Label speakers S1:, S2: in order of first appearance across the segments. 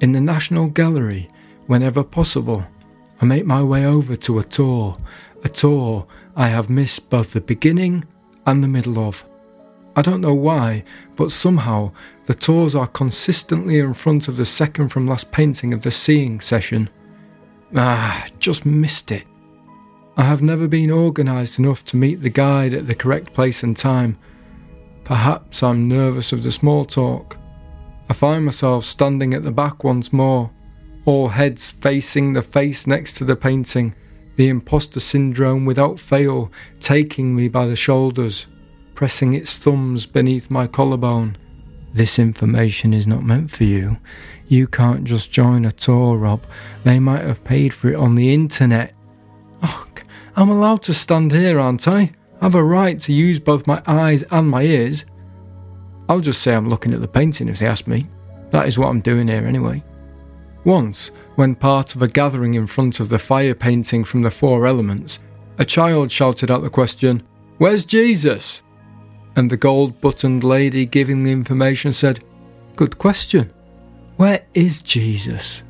S1: in the National Gallery, whenever possible, I make my way over to a tour, a tour I have missed both the beginning and the middle of. I don't know why, but somehow the tours are consistently in front of the second from last painting of the seeing session. Ah, just missed it. I have never been organised enough to meet the guide at the correct place and time. Perhaps I'm nervous of the small talk. I find myself standing at the back once more, all heads facing the face next to the painting, the imposter syndrome without fail taking me by the shoulders, pressing its thumbs beneath my collarbone. This information is not meant for you. You can't just join a tour, Rob. They might have paid for it on the internet. Oh, I'm allowed to stand here, aren't I? I have a right to use both my eyes and my ears. I'll just say I'm looking at the painting if they ask me. That is what I'm doing here anyway. Once, when part of a gathering in front of the fire painting from the Four Elements, a child shouted out the question, Where's Jesus? And the gold buttoned lady giving the information said, Good question. Where is Jesus?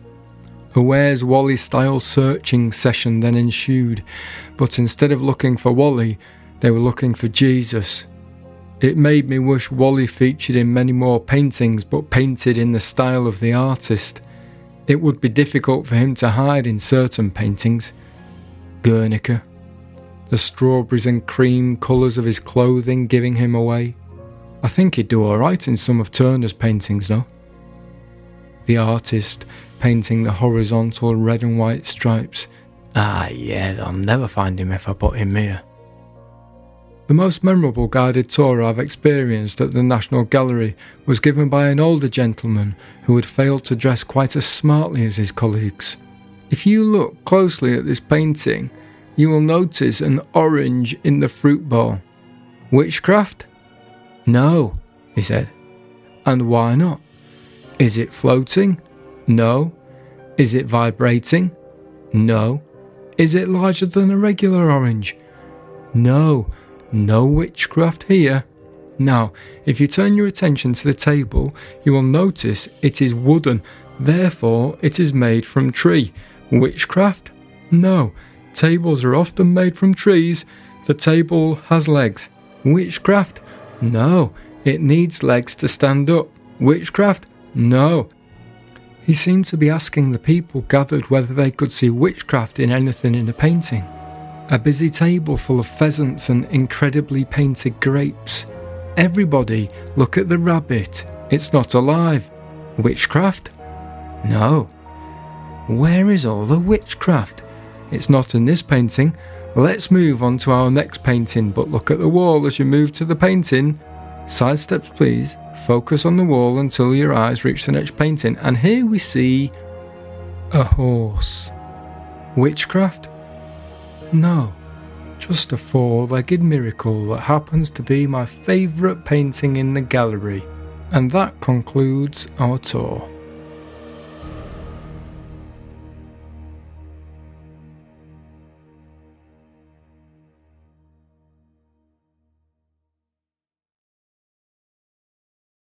S1: A Where's Wally style searching session then ensued, but instead of looking for Wally, they were looking for Jesus. It made me wish Wally featured in many more paintings but painted in the style of the artist. It would be difficult for him to hide in certain paintings. Guernica. The strawberries and cream colours of his clothing giving him away. I think he'd do alright in some of Turner's paintings though. The artist painting the horizontal red and white stripes. Ah, yeah, they'll never find him if I put him here. The most memorable guided tour I've experienced at the National Gallery was given by an older gentleman who had failed to dress quite as smartly as his colleagues. If you look closely at this painting, you will notice an orange in the fruit bowl. Witchcraft? No, he said. And why not? Is it floating? No. Is it vibrating? No. Is it larger than a regular orange? No. No witchcraft here. Now, if you turn your attention to the table, you will notice it is wooden, therefore, it is made from tree. Witchcraft? No. Tables are often made from trees. The table has legs. Witchcraft? No. It needs legs to stand up. Witchcraft? No. He seemed to be asking the people gathered whether they could see witchcraft in anything in the painting. A busy table full of pheasants and incredibly painted grapes. Everybody, look at the rabbit. It's not alive. Witchcraft? No. Where is all the witchcraft? It's not in this painting. Let's move on to our next painting, but look at the wall as you move to the painting. Side steps, please. Focus on the wall until your eyes reach the next painting, and here we see a horse. Witchcraft? No, just a four legged miracle that happens to be my favourite painting in the gallery. And that concludes our tour.